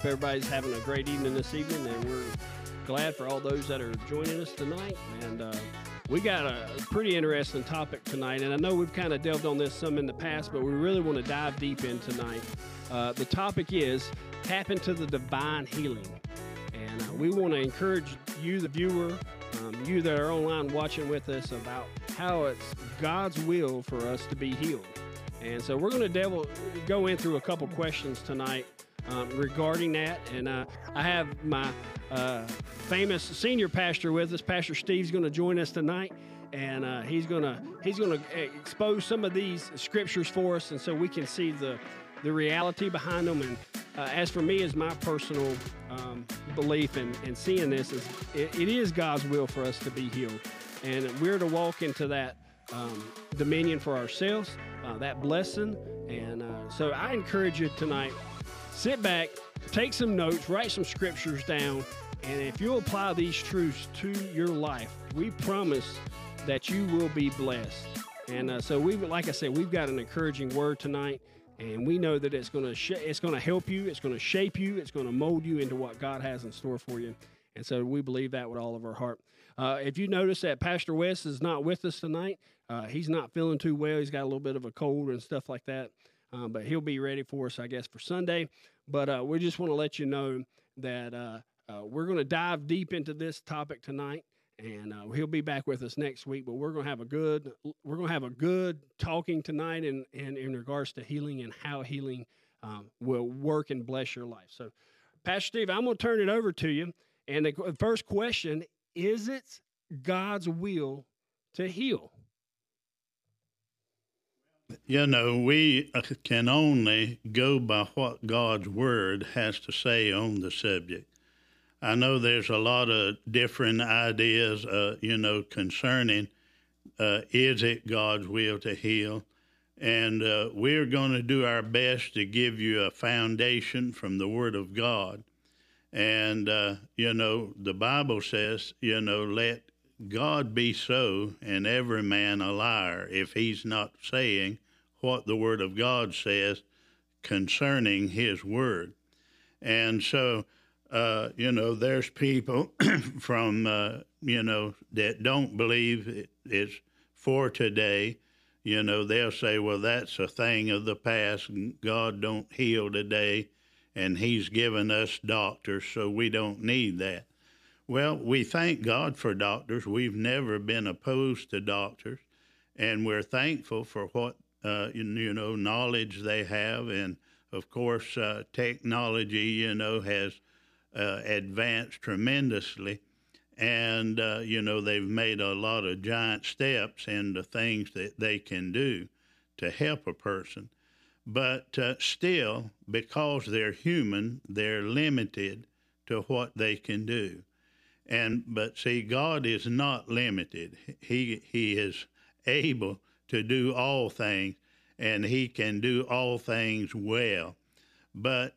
Hope everybody's having a great evening this evening, and we're glad for all those that are joining us tonight. And uh, we got a pretty interesting topic tonight, and I know we've kind of delved on this some in the past, but we really want to dive deep in tonight. Uh, the topic is tap into the divine healing, and uh, we want to encourage you, the viewer, um, you that are online watching with us, about how it's God's will for us to be healed. And so we're going to go in through a couple questions tonight um, regarding that. And uh, I have my uh, famous senior pastor with us. Pastor Steve's going to join us tonight, and uh, he's going to he's going to expose some of these scriptures for us, and so we can see the the reality behind them. And uh, as for me, as my personal um, belief and in, in, seeing this is it, it is God's will for us to be healed, and we're to walk into that um, dominion for ourselves, uh, that blessing. And uh, so I encourage you tonight sit back, take some notes, write some scriptures down, and if you apply these truths to your life, we promise that you will be blessed. And uh, so we, like I said, we've got an encouraging word tonight, and we know that it's going to sh- it's going to help you, it's going to shape you, it's going to mold you into what God has in store for you. And so we believe that with all of our heart. Uh, if you notice that Pastor West is not with us tonight, uh, he's not feeling too well. He's got a little bit of a cold and stuff like that. Um, but he'll be ready for us, I guess, for Sunday. But uh, we just want to let you know that uh, uh, we're going to dive deep into this topic tonight, and uh, he'll be back with us next week. But we're going to have a good we're going to have a good talking tonight in, in in regards to healing and how healing um, will work and bless your life. So, Pastor Steve, I'm going to turn it over to you. And the first question is: It God's will to heal? You know, we can only go by what God's Word has to say on the subject. I know there's a lot of different ideas, uh, you know, concerning uh, is it God's will to heal? And uh, we're going to do our best to give you a foundation from the Word of God. And, uh, you know, the Bible says, you know, let God be so, and every man a liar, if he's not saying what the Word of God says concerning His Word. And so, uh, you know, there's people from, uh, you know, that don't believe it's for today. You know, they'll say, well, that's a thing of the past. God don't heal today, and He's given us doctors, so we don't need that. Well, we thank God for doctors. We've never been opposed to doctors, and we're thankful for what uh, you, know knowledge they have, and of course uh, technology you know has uh, advanced tremendously, and uh, you know they've made a lot of giant steps into things that they can do to help a person, but uh, still because they're human, they're limited to what they can do and but see, God is not limited. He he is able to do all things, and He can do all things well. But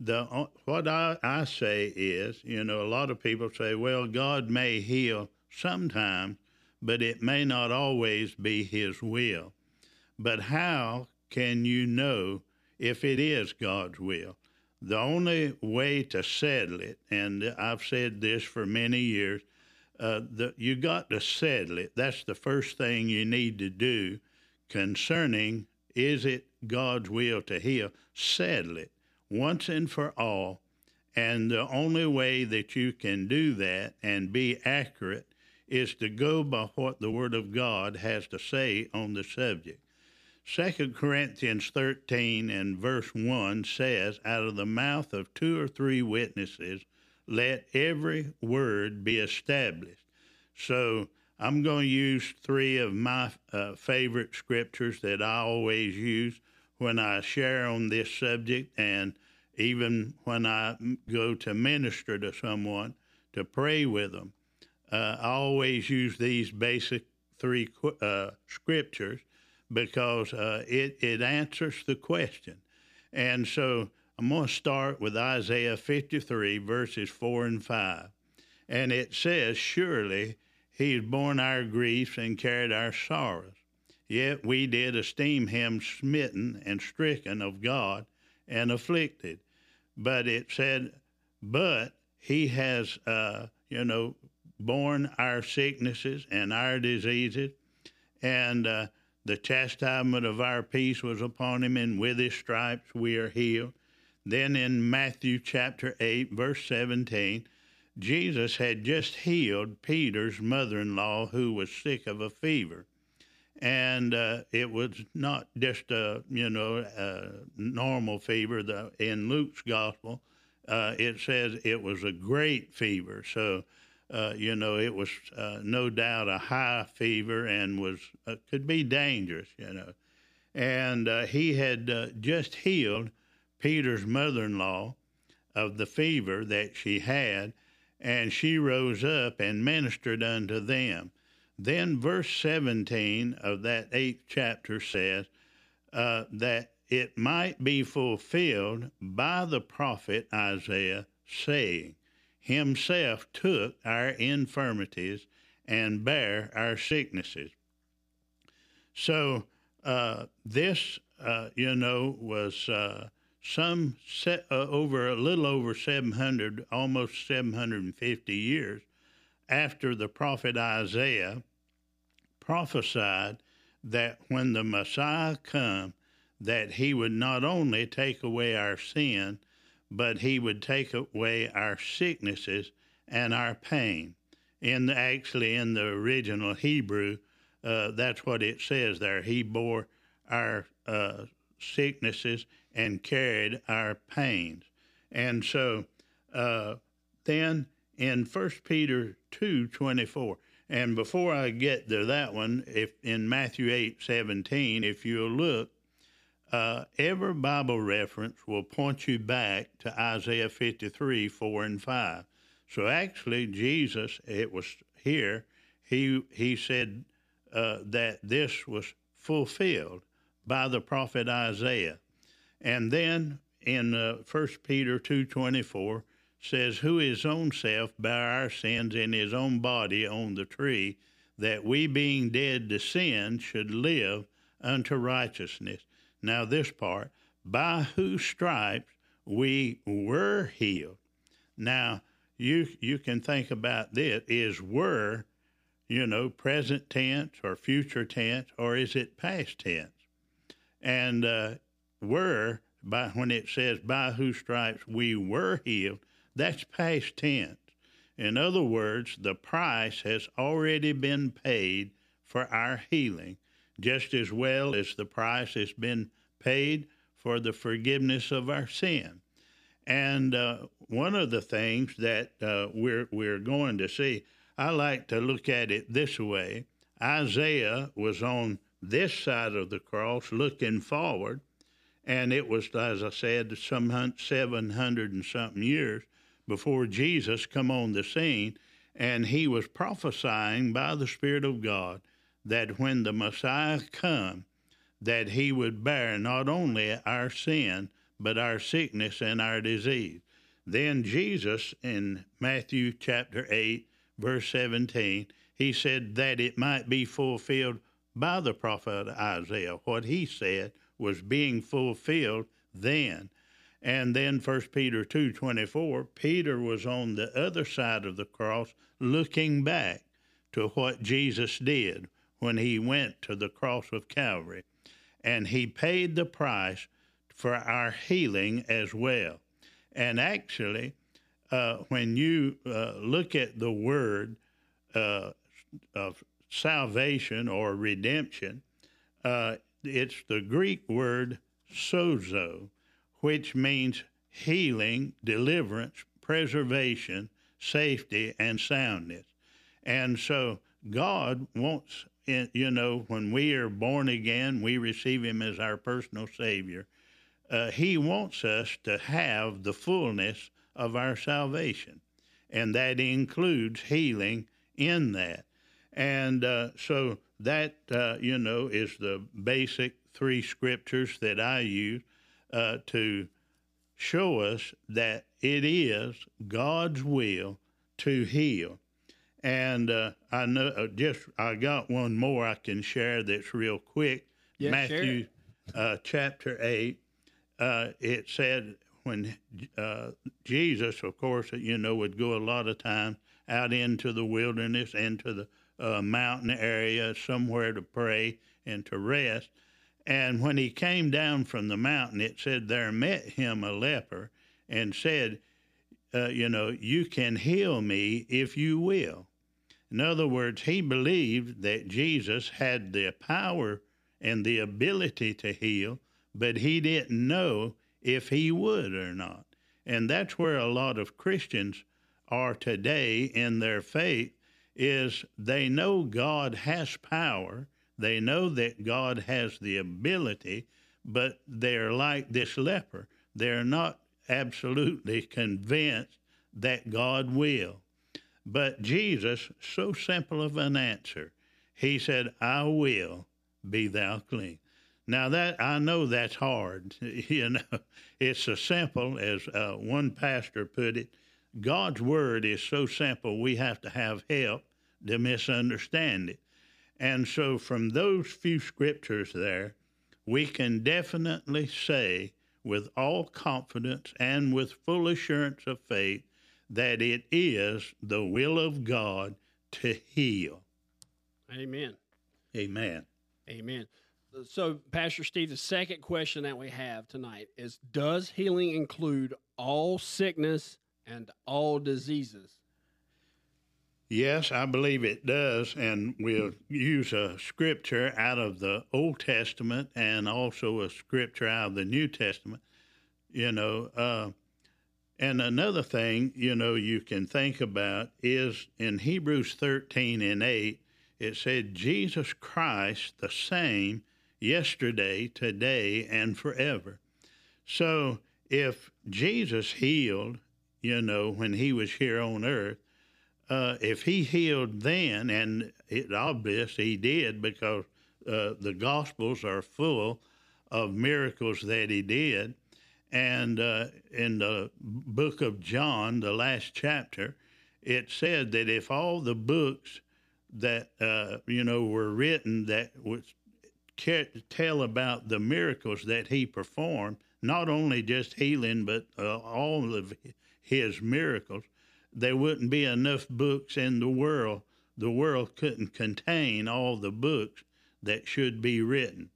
the what I, I say is, you know, a lot of people say, well, God may heal sometimes, but it may not always be His will. But how can you know if it is God's will? The only way to settle it, and I've said this for many years, uh, the, you got to settle it. That's the first thing you need to do concerning is it God's will to heal? Settle it once and for all. And the only way that you can do that and be accurate is to go by what the Word of God has to say on the subject. 2 Corinthians 13 and verse 1 says, Out of the mouth of two or three witnesses, let every word be established. So I'm going to use three of my uh, favorite scriptures that I always use when I share on this subject and even when I go to minister to someone to pray with them. Uh, I always use these basic three uh, scriptures because uh, it, it answers the question. And so I'm going to start with Isaiah 53, verses 4 and 5. And it says, Surely he has borne our griefs and carried our sorrows. Yet we did esteem him smitten and stricken of God and afflicted. But it said, but he has, uh, you know, borne our sicknesses and our diseases, and uh, the chastisement of our peace was upon him, and with his stripes we are healed. Then in Matthew chapter 8, verse 17, Jesus had just healed Peter's mother in law who was sick of a fever. And uh, it was not just a, you know, a normal fever. The, in Luke's gospel, uh, it says it was a great fever. So, uh, you know, it was uh, no doubt a high fever and was uh, could be dangerous, you know. And uh, he had uh, just healed Peter's mother-in-law of the fever that she had, and she rose up and ministered unto them. Then verse 17 of that eighth chapter says that it might be fulfilled by the prophet Isaiah, saying, Himself took our infirmities and bare our sicknesses. So uh, this, uh, you know, was uh, some set, uh, over a little over 700, almost 750 years after the prophet Isaiah prophesied that when the Messiah come, that he would not only take away our sin, but he would take away our sicknesses and our pain. In the, actually, in the original Hebrew, uh, that's what it says there. He bore our uh, sicknesses and carried our pains. And so uh, then in 1 Peter 2 24, and before I get to that one, if in Matthew 8 17, if you'll look, uh, every Bible reference will point you back to Isaiah 53, 4 and 5. So actually, Jesus, it was here, he, he said uh, that this was fulfilled by the prophet Isaiah. And then in uh, 1 Peter 2.24 says, Who his own self bare our sins in his own body on the tree, that we being dead to sin should live unto righteousness now, this part, by whose stripes we were healed. Now, you you can think about this: is were, you know, present tense or future tense, or is it past tense? And uh, were by when it says by whose stripes we were healed, that's past tense. In other words, the price has already been paid for our healing just as well as the price has been paid for the forgiveness of our sin. And uh, one of the things that uh, we're, we're going to see, I like to look at it this way Isaiah was on this side of the cross looking forward, and it was, as I said, some 700 and something years before Jesus come on the scene, and he was prophesying by the Spirit of God that when the Messiah come, that he would bear not only our sin, but our sickness and our disease. Then Jesus in Matthew chapter 8, verse 17, he said that it might be fulfilled by the prophet Isaiah. What he said was being fulfilled then. And then 1 Peter 2:24, Peter was on the other side of the cross looking back to what Jesus did when he went to the cross of Calvary. And he paid the price for our healing as well. And actually, uh, when you uh, look at the word uh, of salvation or redemption, uh, it's the Greek word sozo, which means healing, deliverance, preservation, safety, and soundness. And so God wants in, you know, when we are born again, we receive Him as our personal Savior. Uh, he wants us to have the fullness of our salvation, and that includes healing in that. And uh, so that, uh, you know, is the basic three scriptures that I use uh, to show us that it is God's will to heal. And uh, I know uh, just I got one more I can share that's real quick. Yeah, Matthew uh, chapter eight. Uh, it said when uh, Jesus, of course, you know, would go a lot of times out into the wilderness, into the uh, mountain area, somewhere to pray and to rest. And when he came down from the mountain, it said there met him a leper and said, uh, You know, you can heal me if you will. In other words, he believed that Jesus had the power and the ability to heal, but he didn't know if he would or not. And that's where a lot of Christians are today in their faith is they know God has power, they know that God has the ability, but they're like this leper. They're not absolutely convinced that God will. But Jesus, so simple of an answer, he said, I will be thou clean. Now that I know that's hard, you know. It's as simple as uh, one pastor put it. God's word is so simple we have to have help to misunderstand it. And so, from those few scriptures there, we can definitely say with all confidence and with full assurance of faith that it is the will of God to heal. Amen. Amen. Amen. So, Pastor Steve, the second question that we have tonight is Does healing include all sickness and all diseases? Yes, I believe it does. And we'll use a scripture out of the Old Testament and also a scripture out of the New Testament. You know, uh, and another thing, you know, you can think about is in Hebrews 13 and 8, it said, Jesus Christ the same yesterday, today, and forever. So if Jesus healed, you know, when he was here on earth, uh, if he healed then, and it obvious he did because uh, the Gospels are full of miracles that he did. And uh, in the book of John, the last chapter, it said that if all the books that uh, you know were written that would tell about the miracles that he performed, not only just healing, but uh, all of his miracles, there wouldn't be enough books in the world. The world couldn't contain all the books that should be written.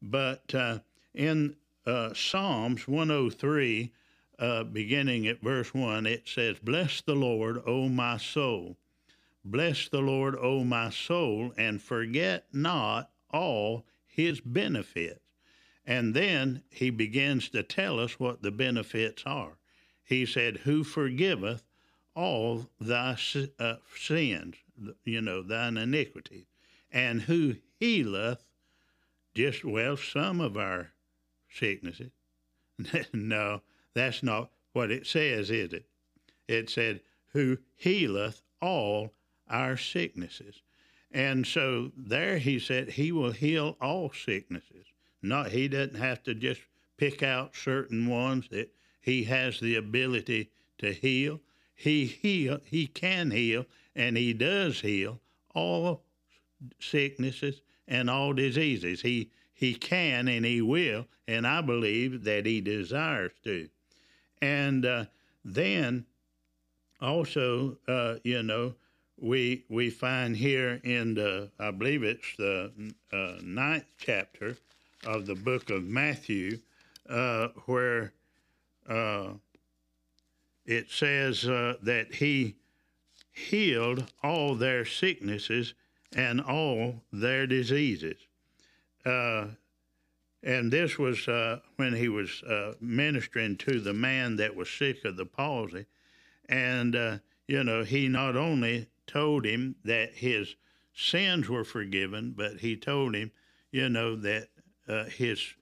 But uh, in uh, Psalms 103, uh, beginning at verse 1, it says, Bless the Lord, O my soul. Bless the Lord, O my soul, and forget not all his benefits. And then he begins to tell us what the benefits are. He said, Who forgiveth all thy uh, sins, you know, thine iniquities, and who healeth just, well, some of our sicknesses. no, that's not what it says, is it? It said, who healeth all our sicknesses. And so there he said he will heal all sicknesses. Not he doesn't have to just pick out certain ones that he has the ability to heal. He heal he can heal and he does heal all sicknesses and all diseases. He he can and he will, and I believe that he desires to. And uh, then also, uh, you know, we we find here in the I believe it's the uh, ninth chapter of the book of Matthew, uh, where uh, it says uh, that he healed all their sicknesses and all their diseases. Uh, and this was uh, when he was ministering to the man that was sick of the palsy. And, you know, he not only told him that his sins were forgiven, but he told him, you know, that uh, his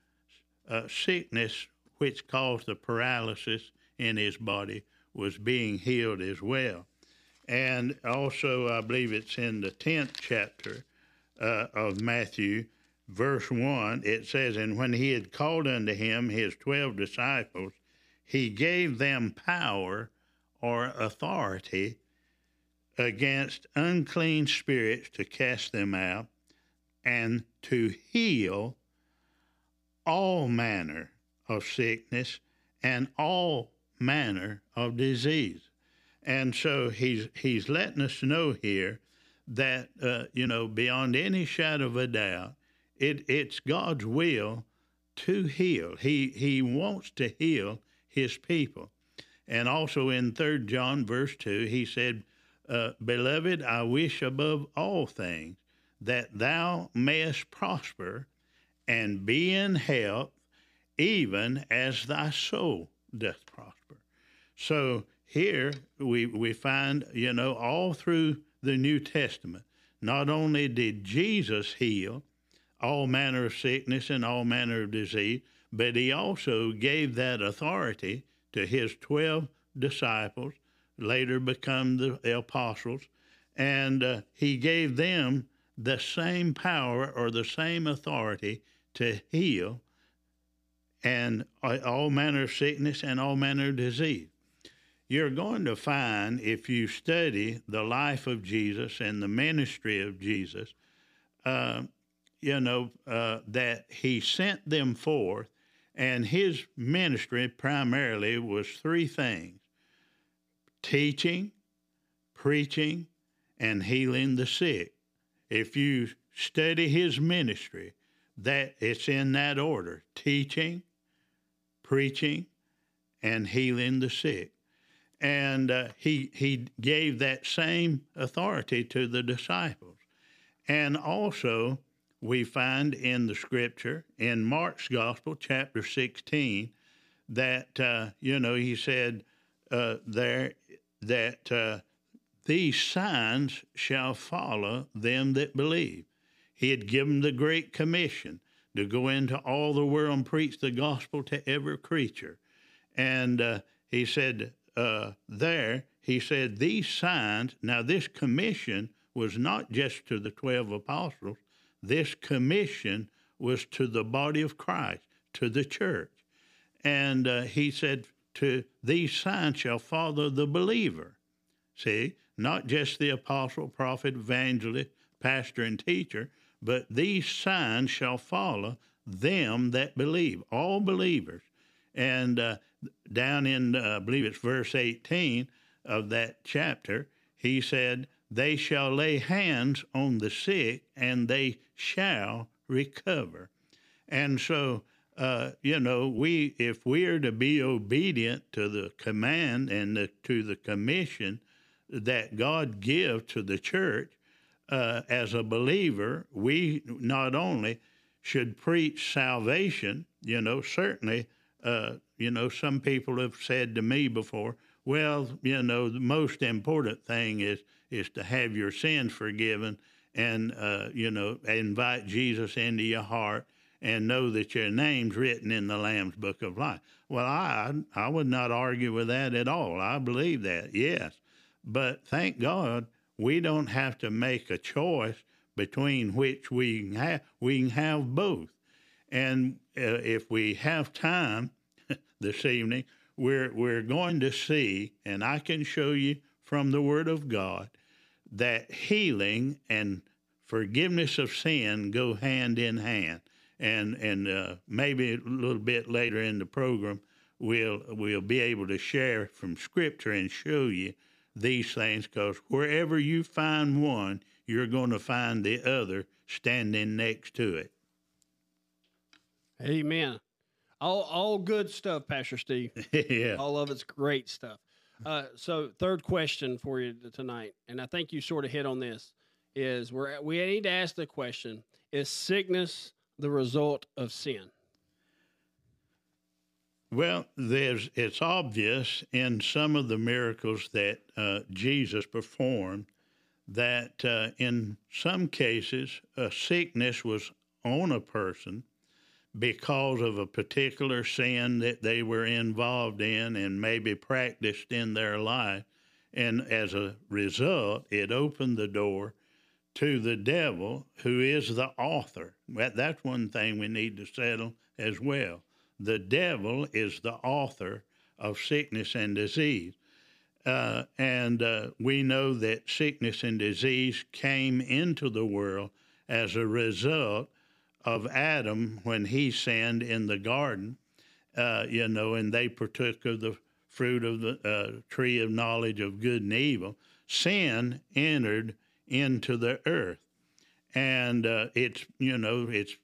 uh, sickness, which caused the paralysis in his body, was being healed as well. And also, I believe it's in the 10th chapter uh, of Matthew, verse 1, it says, And when he had called unto him his 12 disciples, he gave them power or authority against unclean spirits to cast them out, and to heal all manner of sickness and all manner of disease. And so he's he's letting us know here that uh, you know beyond any shadow of a doubt, it it's God's will to heal. He he wants to heal his people. And also in Third John verse two, he said, uh, "Beloved, I wish above all things that thou mayest prosper and be in health, even as thy soul doth prosper." So here we we find, you know, all through the New Testament, not only did Jesus heal all manner of sickness and all manner of disease, but he also gave that authority to his 12 disciples, later become the apostles, and uh, he gave them the same power or the same authority to heal and all manner of sickness and all manner of disease. You're going to find, if you study the life of Jesus and the ministry of Jesus, uh, you know, uh, that he sent them forth, and his ministry primarily was three things teaching, preaching, and healing the sick. If you study his ministry, that it's in that order teaching, preaching, and healing the sick and uh, he he gave that same authority to the disciples and also we find in the scripture in mark's gospel chapter 16 that uh, you know he said uh, there that uh, these signs shall follow them that believe. He had given the great commission to go into all the world and preach the gospel to every creature. And uh, he said uh, there, he said, These signs, now this commission was not just to the 12 apostles, this commission was to the body of Christ, to the church. And uh, he said, to these signs shall follow the believer. See, not just the apostle, prophet, evangelist, pastor, and teacher, but these signs shall follow them that believe, all believers. And uh, down in, uh, I believe it's verse 18 of that chapter, he said, They shall lay hands on the sick and they shall recover. And so, uh, you know, we if we are to be obedient to the command and the, to the commission that God gives to the church uh, as a believer, we not only should preach salvation, you know, certainly uh, you know, some people have said to me before, well, you know, the most important thing is is to have your sins forgiven and uh, you know invite Jesus into your heart and know that your name's written in the Lamb's Book of Life. Well, I I would not argue with that at all. I believe that, yes, but thank God we don't have to make a choice between which we can have. We can have both. And uh, if we have time this evening, we're, we're going to see, and I can show you from the Word of God, that healing and forgiveness of sin go hand in hand. And, and uh, maybe a little bit later in the program, we'll, we'll be able to share from Scripture and show you these things because wherever you find one, you're going to find the other standing next to it. Amen. All all good stuff, Pastor Steve. yeah. All of it's great stuff. Uh, so third question for you tonight, and I think you sort of hit on this, is we we need to ask the question: Is sickness the result of sin? Well, there's it's obvious in some of the miracles that uh, Jesus performed that uh, in some cases a sickness was on a person because of a particular sin that they were involved in and maybe practiced in their life. And as a result, it opened the door to the devil, who is the author. That's one thing we need to settle as well. The devil is the author of sickness and disease. Uh, and uh, we know that sickness and disease came into the world as a result of Adam when he sinned in the garden, uh, you know, and they partook of the fruit of the uh, tree of knowledge of good and evil. Sin entered into the earth, and uh, it's you know it's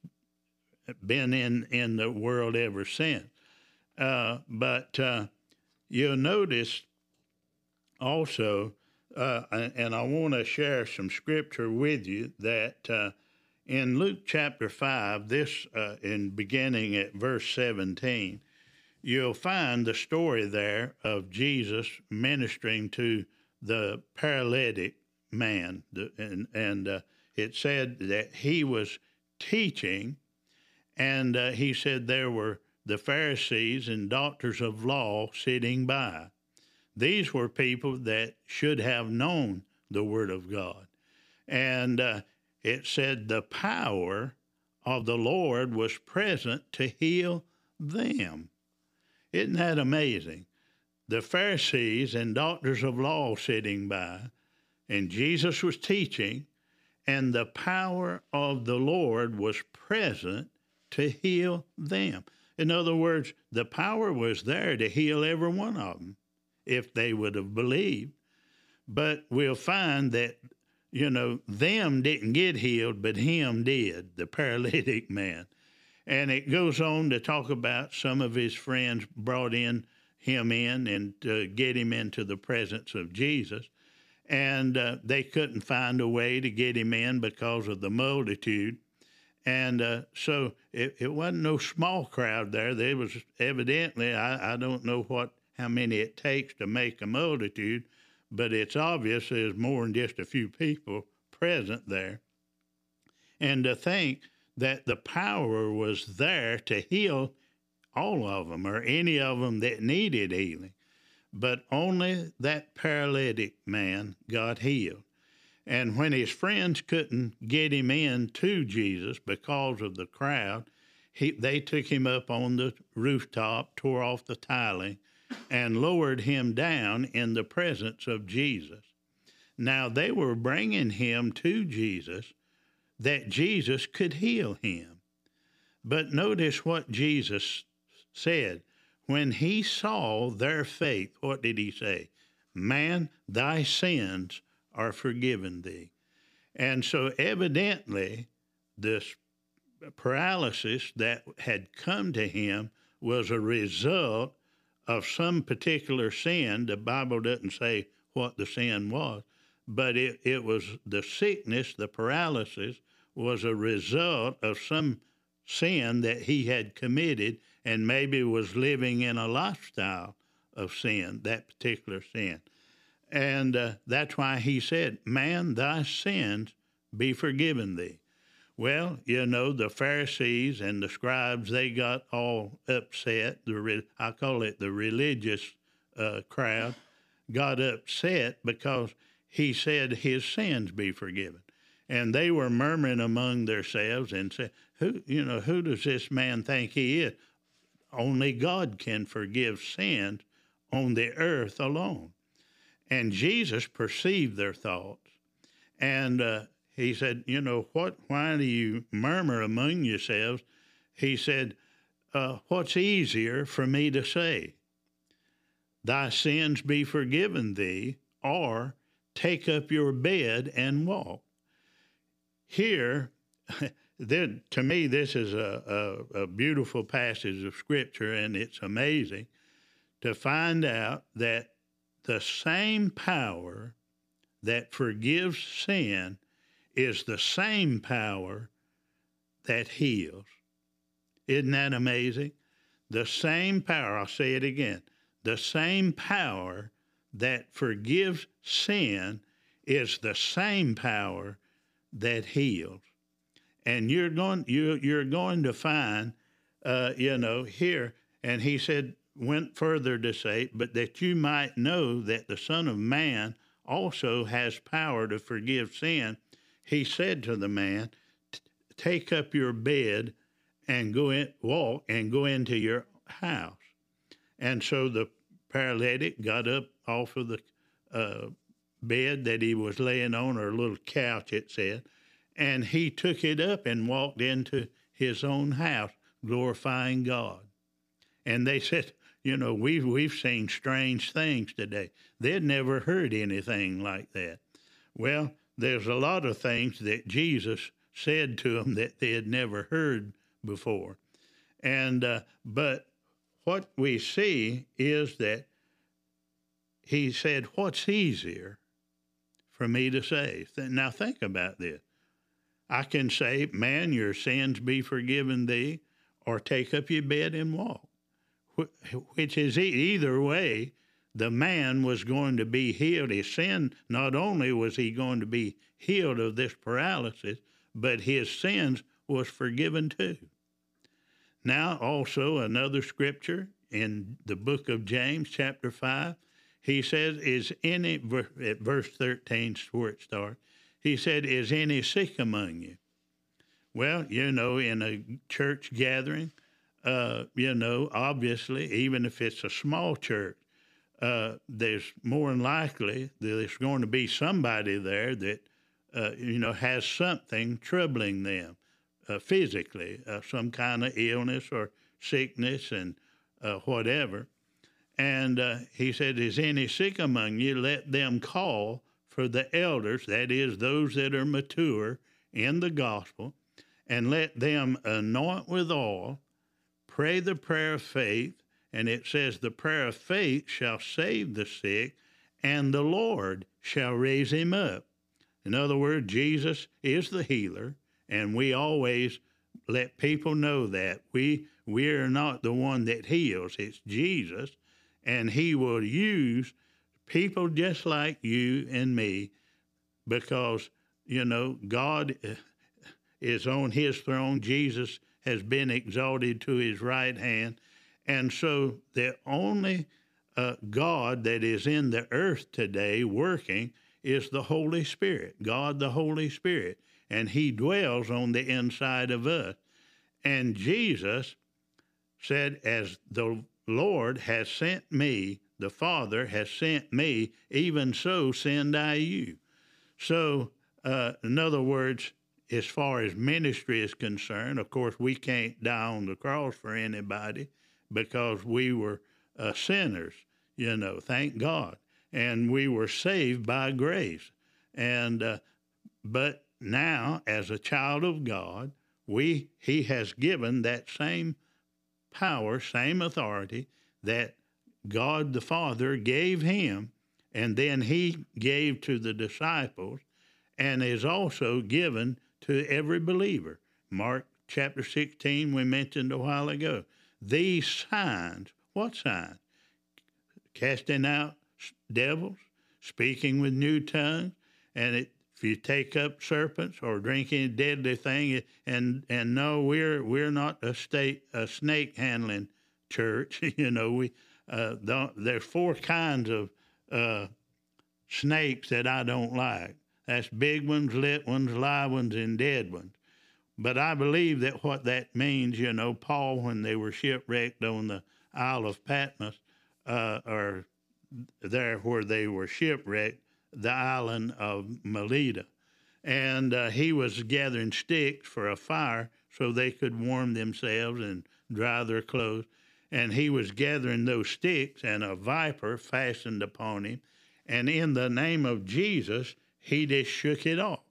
been in in the world ever since. Uh, but uh, you'll notice also, uh, and I want to share some scripture with you that in Luke chapter 5, this uh, in beginning at verse 17, you'll find the story there of Jesus ministering to the paralytic man. And, and uh, it said that he was teaching, and uh, he said there were the Pharisees and doctors of law sitting by. These were people that should have known the Word of God. And uh, it said the power of the Lord was present to heal them. Isn't that amazing? The Pharisees and doctors of law sitting by, and Jesus was teaching, and the power of the Lord was present to heal them. In other words, the power was there to heal every one of them if they would have believed. But we'll find that, you know, them didn't get healed, but him did, the paralytic man. And it goes on to talk about some of his friends brought in him in and to get him into the presence of Jesus. And uh, they couldn't find a way to get him in because of the multitude. And uh, so it, it wasn't no small crowd there. There was evidently, I, I don't know what how many it takes to make a multitude, but it's obvious there's more than just a few people present there. And to think that the power was there to heal all of them or any of them that needed healing, but only that paralytic man got healed. And when his friends couldn't get him in to Jesus because of the crowd, he, they took him up on the rooftop, tore off the tiling, and lowered him down in the presence of Jesus. Now they were bringing him to Jesus that Jesus could heal him. But notice what Jesus said. When he saw their faith, what did he say? Man, thy sins are forgiven thee. And so, evidently, this paralysis that had come to him was a result of some particular sin. The Bible doesn't say what the sin was, but it, it was the sickness, the paralysis, was a result of some sin that he had committed and maybe was living in a lifestyle of sin, that particular sin. And uh, that's why he said, Man, thy sins be forgiven thee. Well, you know, the Pharisees and the scribes, they got all upset. The re- I call it the religious uh, crowd got upset because he said his sins be forgiven. And they were murmuring among themselves and said, Who you know, who does this man think he is? Only God can forgive sins on the earth alone. And Jesus perceived their thoughts. And uh, he said, You know, what? Why do you murmur among yourselves? He said, uh, What's easier for me to say? Thy sins be forgiven thee, or take up your bed and walk. Here, there, to me, this is a, a, a beautiful passage of Scripture, and it's amazing to find out that the same power that forgives sin is the same power that heals. Isn't that amazing? The same power, I'll say it again, the same power that forgives sin is the same power that heals. And you're going, you, you're going to find, uh, you know, here, and he said, went further to say, but that you might know that the Son of Man also has power to forgive sin. He said to the man, Take up your bed and go in, walk and go into your house. And so the paralytic got up off of the uh, bed that he was laying on, or a little couch, it said, and he took it up and walked into his own house, glorifying God. And they said, you know, we've we've seen strange things today. They'd never heard anything like that. Well, there's a lot of things that Jesus said to them that they had never heard before, and uh, but what we see is that he said, "What's easier for me to say?" Now think about this. I can say, "Man, your sins be forgiven thee," or take up your bed and walk which is either way, the man was going to be healed. His sin, not only was he going to be healed of this paralysis, but his sins was forgiven too. Now, also another scripture in the book of James, chapter 5, he says, Is any, at verse 13, where it starts, he said, Is any sick among you? Well, you know, in a church gathering, uh, you know, obviously, even if it's a small church, uh, there's more than likely there's going to be somebody there that, uh, you know, has something troubling them uh, physically, uh, some kind of illness or sickness and uh, whatever. And he said, Is any sick among you? Let them call for the elders, that is, those that are mature in the gospel, and let them anoint with oil pray the prayer of faith, and it says, The prayer of faith shall save the sick, and the Lord shall raise him up. In other words, Jesus is the healer, and we always let people know that we we are not the one that heals; it's Jesus, and He will use people just like you and me, because you know God eh, is on His throne. Jesus has been exalted to his right hand. And so the only uh, God that is in the earth today working is the Holy Spirit, God the Holy Spirit. And he dwells on the inside of us. And Jesus said, As the Lord has sent me, the Father has sent me, even so send I you. So, uh, in other words, as far as ministry is concerned, of course, we can't die on the cross for anybody because we were uh, sinners, you know, thank God. And we were saved by grace. And, uh, but now, as a child of God, we, He has given that same power, same authority that God the Father gave Him, and then He gave to the disciples, and is also given to every believer. Mark chapter 16, we mentioned a while ago. These signs, what signs? Casting out devils, speaking with new tongues, and it, if you take up serpents or drink any deadly thing, and and no, we're we're not a state a snake handling church. you know, we uh, there's four kinds of uh, snakes that I don't like. That's big ones, lit ones, live ones, and dead ones. But I believe that what that means, you know, Paul, when they were shipwrecked on the Isle of Patmos, uh, or there where they were shipwrecked, the island of Melita. And uh, he was gathering sticks for a fire so they could warm themselves and dry their clothes. And he was gathering those sticks, and a viper fastened upon him. And in the name of Jesus, he just shook it off.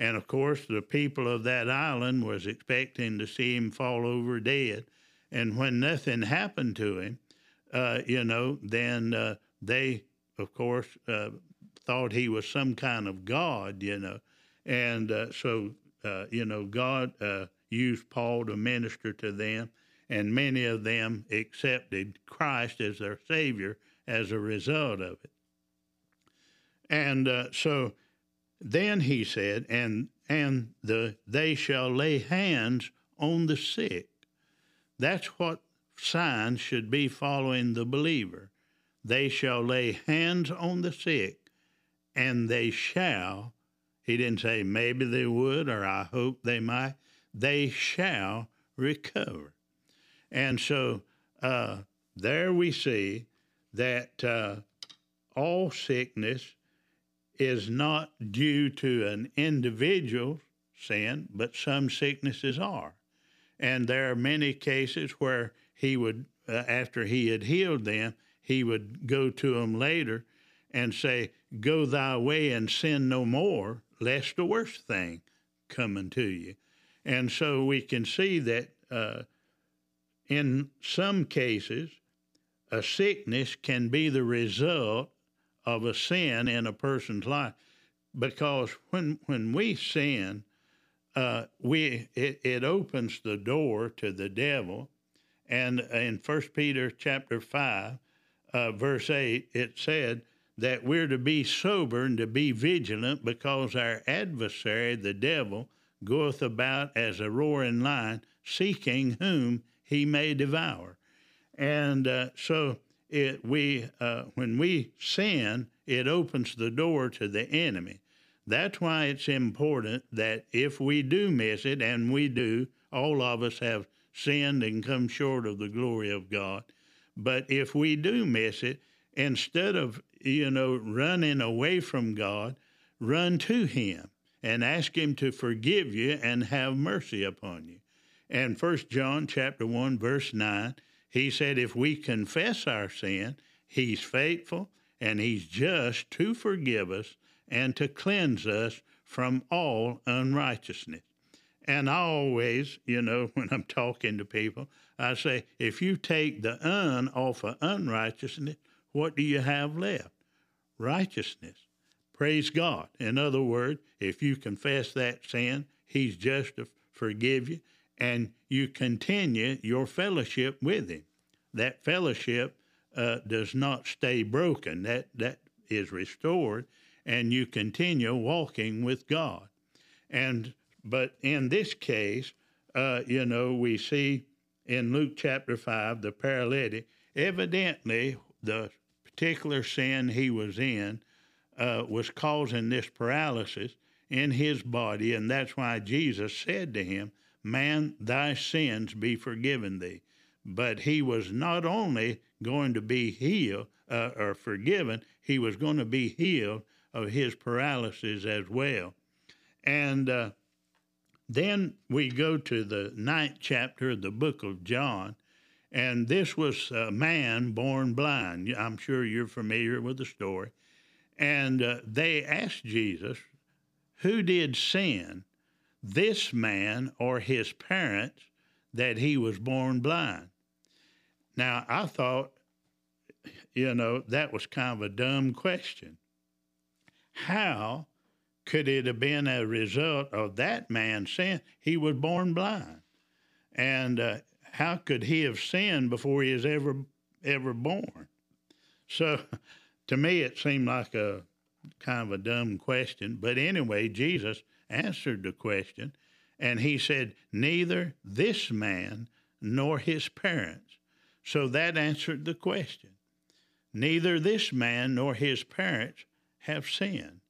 And of course, the people of that island was expecting to see him fall over dead. And when nothing happened to him, uh, you know, then uh, they, of course, uh, thought he was some kind of god, you know. And uh, so, uh, you know, God uh, used Paul to minister to them, and many of them accepted Christ as their Savior as a result of it. And so then he said, and and the they shall lay hands on the sick. That's what signs should be following the believer. They shall lay hands on the sick, and they shall. He didn't say maybe they would or I hope they might. They shall recover. And so uh, there we see that uh, all sickness is not due to an individual sin, but some sicknesses are. And there are many cases where he would, uh, after he had healed them, he would go to them later and say, Go thy way and sin no more, lest the worst thing come unto you. And so we can see that uh, in some cases, a sickness can be the result of a sin in a person's life. Because when when we sin uh, we it, it opens the door to the devil. And in first peter chapter 5 uh, verse 8 it said that we're to be sober and to be vigilant because our adversary the devil goeth about as a roaring lion seeking whom he may devour. And uh, so it, we uh, when we sin, it opens the door to the enemy. That's why it's important that if we do miss it, and we do, all of us have sinned and come short of the glory of God. But if we do miss it, instead of you know running away from God, run to Him and ask Him to forgive you and have mercy upon you. And First John chapter one verse nine he said, if we confess our sin, He's faithful and He's just to forgive us and to cleanse us from all unrighteousness. And I always, you know, when I'm talking to people, I say, if you take the un off of unrighteousness, what do you have left? Righteousness. Praise God. In other words, if you confess that sin, He's just to forgive you and you continue your fellowship with Him. That fellowship uh, does not stay broken, that, that is restored, and you continue walking with God. And but in this case, uh, you know, we see in Luke chapter 5, the paralytic, evidently the particular sin he was in uh, was causing this paralysis in his body, and that's why Jesus said to him, Man, thy sins be forgiven thee. But he was not only going to be healed uh, or forgiven, he was going to be healed of his paralysis as well. And uh, then we go to the ninth chapter of the book of John, and this was a man born blind. I'm sure you're familiar with the story. And uh, they asked Jesus, Who did sin, this man or his parents, that he was born blind? Now, I thought, you know, that was kind of a dumb question. How could it have been a result of that man's sin? He was born blind. And uh, how could he have sinned before he was ever ever born? So to me, it seemed like a kind of a dumb question. But anyway, Jesus answered the question, and he said, Neither this man nor his parents. So that answered the question. Neither this man nor his parents have sinned,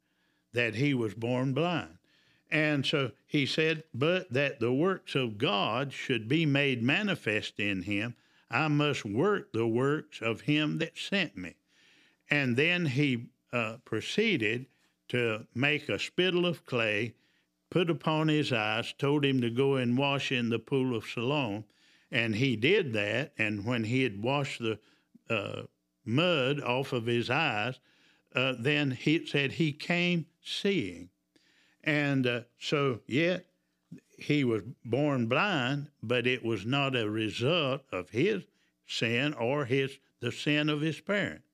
that he was born blind. And so he said, But that the works of God should be made manifest in him, I must work the works of him that sent me. And then he uh, proceeded to make a spittle of clay, put upon his eyes, told him to go and wash in the pool of Siloam. And he did that. And when he had washed the uh, mud off of his eyes, uh, then he said he came seeing. And uh, so, yet, he was born blind, but it was not a result of his sin or his the sin of his parents.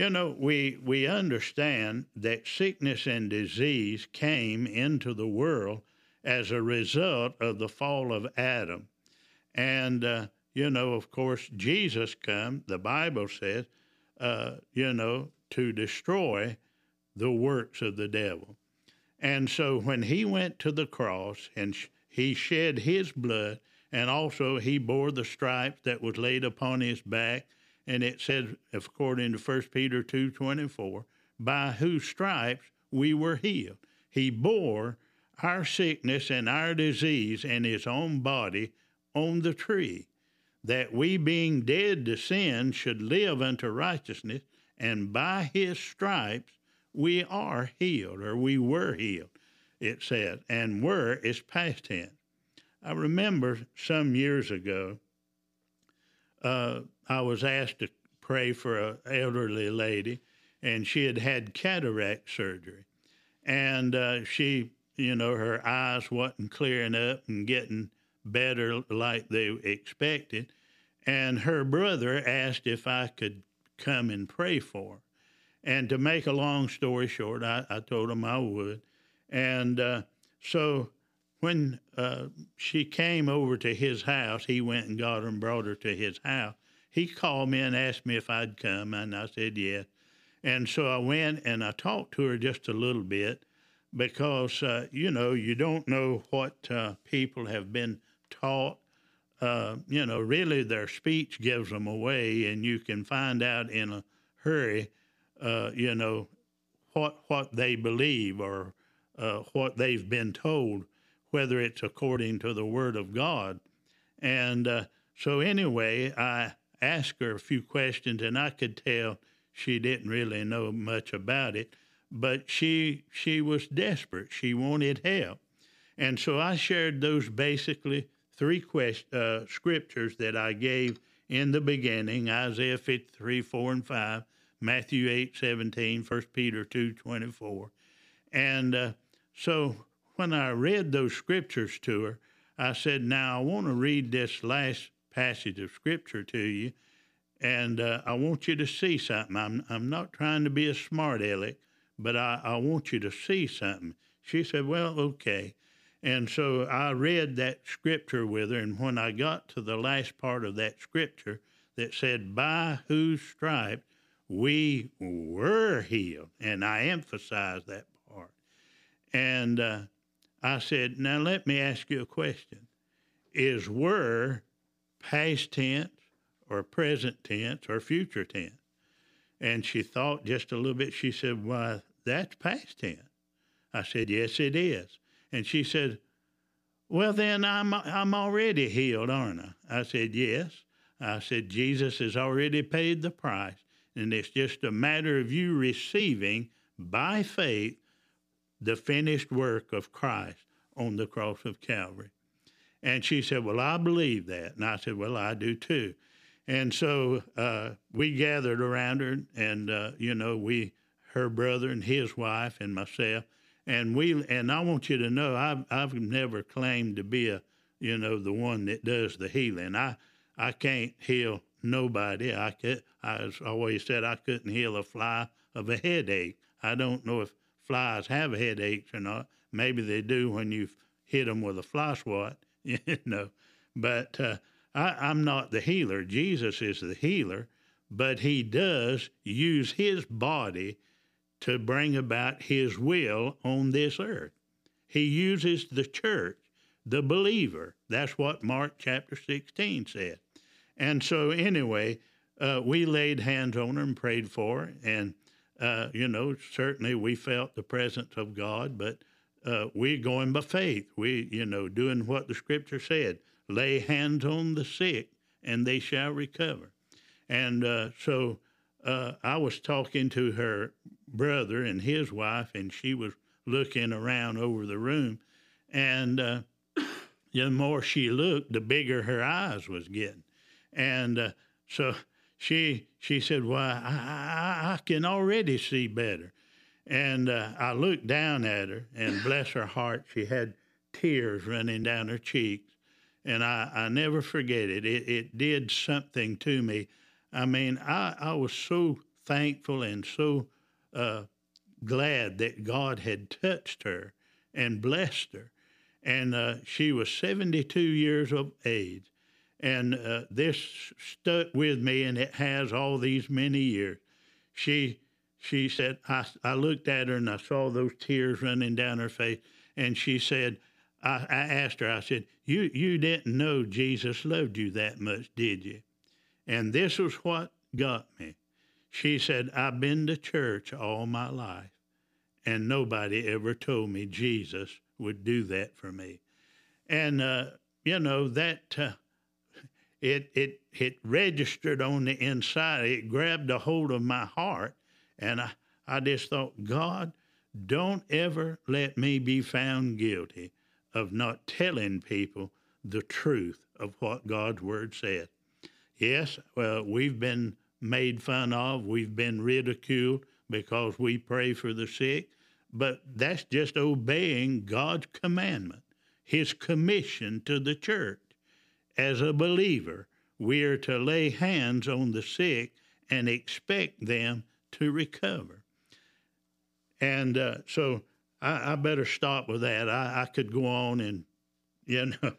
You know, we we understand that sickness and disease came into the world as a result of the fall of Adam. And, uh, you know, of course, Jesus come, the Bible says, uh, you know, to destroy the works of the devil. And so when he went to the cross and sh- he shed his blood, and also he bore the stripes that was laid upon his back, and it says, according to 1 Peter 2.24, by whose stripes we were healed. He bore our sickness and our disease in his own body on the tree. that we, being dead to sin, should live unto righteousness, and by his stripes we are healed, or we were healed, it says, And were is past tense. I remember some years ago, uh, I was asked to pray for an elderly lady, and she had had cataract surgery. And uh, she, you know, her eyes wasn't clearing up and getting better like they expected. And her brother asked if I could come and pray for her. And to make a long story short, I, I told him I would. And uh, so when uh, she came over to his house, he went and got her and brought her to his house. He called me and asked me if I'd come, and I said yes. And so I went and I talked to her just a little bit because, uh, you know, you don't know what uh, people have been taught. Uh, you know, really their speech gives them away, and you can find out in a hurry, uh, you know, what, what they believe or uh, what they've been told, whether it's according to the Word of God. And uh, so, anyway, I asked her a few questions, and I could tell she didn't really know much about it, but she she was desperate. She wanted help, and so I shared those basically three quest, uh, scriptures that I gave in the beginning: Isaiah 53, 4 and 5, Matthew 8, 17, 1 Peter 2, 24, and uh, so when I read those scriptures to her, I said, "Now I want to read this last passage of scripture to you." and uh, I want you to see something. I'm, I'm not trying to be a smart aleck, but I, I want you to see something. She said, Well, okay. And so I read that scripture with her, and when I got to the last part of that scripture that said, By whose stripes we were healed, and I emphasized that part. And uh, I said, Now let me ask you a question. Is were past tense or present tense or future tense. And she thought just a little bit. She said, Why, that's past tense. I said, Yes, it is. And she said, Well, then I'm, I'm already healed, aren't I? I said, Yes. I said, Jesus has already paid the price. And it's just a matter of you receiving by faith the finished work of Christ on the cross of Calvary. And she said, Well, I believe that. And I said, Well, I do too. And so uh, we gathered around her, and uh, you know, we, her brother and his wife and myself, and we, and I want you to know, I've I've never claimed to be a, you know, the one that does the healing. I I can't heal nobody. I could, I always said I couldn't heal a fly of a headache. I don't know if flies have headaches or not. Maybe they do when you hit them with a fly swat, you know. But uh, I, am not the healer. Jesus is the healer, but he does use his body to bring about his will on this earth. He uses the church, the believer. That's what Mark chapter 16 said. And so, anyway, uh, we laid hands on her and prayed for her. And, uh, you know, certainly we felt the presence of God, but uh, we're going by faith. We, you know, doing what the scripture said lay hands on the sick and they shall recover. And uh, so uh, I was talking to her brother and his wife, and she was looking around over the room. And uh, the more she looked, the bigger her eyes was getting. And uh, so she she said, "Well, I, I, I can already see better." And uh, I looked down at her, and bless her heart, she had tears running down her cheeks and I, I never forget it. it. It did something to me. I mean, I, I was so thankful and so uh, glad that God had touched her and blessed her. And uh, she was 72 years of age. And uh, this stuck with me, and it has all these many years. She she said, I, I looked at her and I saw those tears running down her face, and she said, I, I asked her, I said, you, you didn't know Jesus loved you that much, did you? And this was what got me. She said, I've been to church all my life, and nobody ever told me Jesus would do that for me. And, uh, you know, that uh, it it it registered on the inside. It grabbed a hold of my heart, and I I just thought, God, don't ever let me be found guilty of not telling people the truth of what God's word said. Yes, well, we've been made fun of, we've been ridiculed because we pray for the sick, but that's just obeying God's commandment, His commission to the church. As a believer, we are to lay hands on the sick and expect them to recover. And uh, so I, I, better stop with that. I, I, could go on and, you know,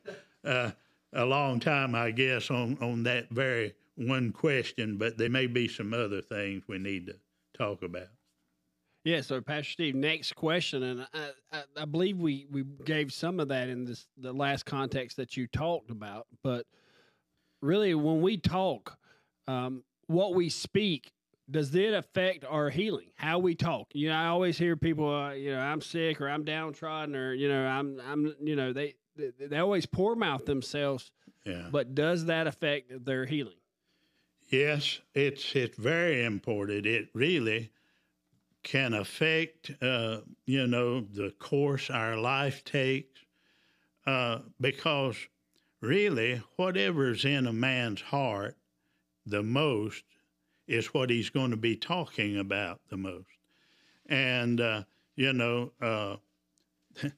uh, a long time, I guess, on, on that very one question, but there may be some other things we need to talk about. Yeah, so Pastor Steve, next question, and I, I, I, believe we, we gave some of that in this the last context that you talked about, but really, when we talk, um, what we speak does it affect our healing? How we talk? You know, I always hear people, uh, you know, I'm sick or I'm downtrodden or you know, I'm I'm you know they they, they always poor mouth themselves. Yeah. But does that affect their healing? Yes, it's it's very important. It really can affect, uh, you know, the course our life takes, uh, because really, whatever's in a man's heart the most is what he's going to be talking about the most. And, uh, you know, uh,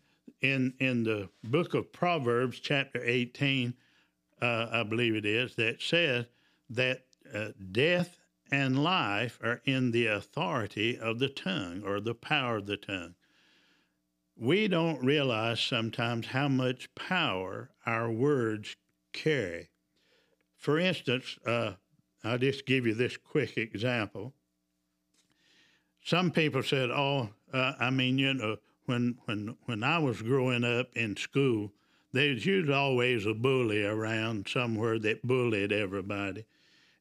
in, in the book of Proverbs, chapter 18, uh, I believe it is, that says that uh, death and life are in the authority of the tongue or the power of the tongue. We don't realize sometimes how much power our words carry. For instance, uh, I'll just give you this quick example. Some people said, "Oh, uh, I mean, you know, when when when I was growing up in school, there's was always a bully around somewhere that bullied everybody."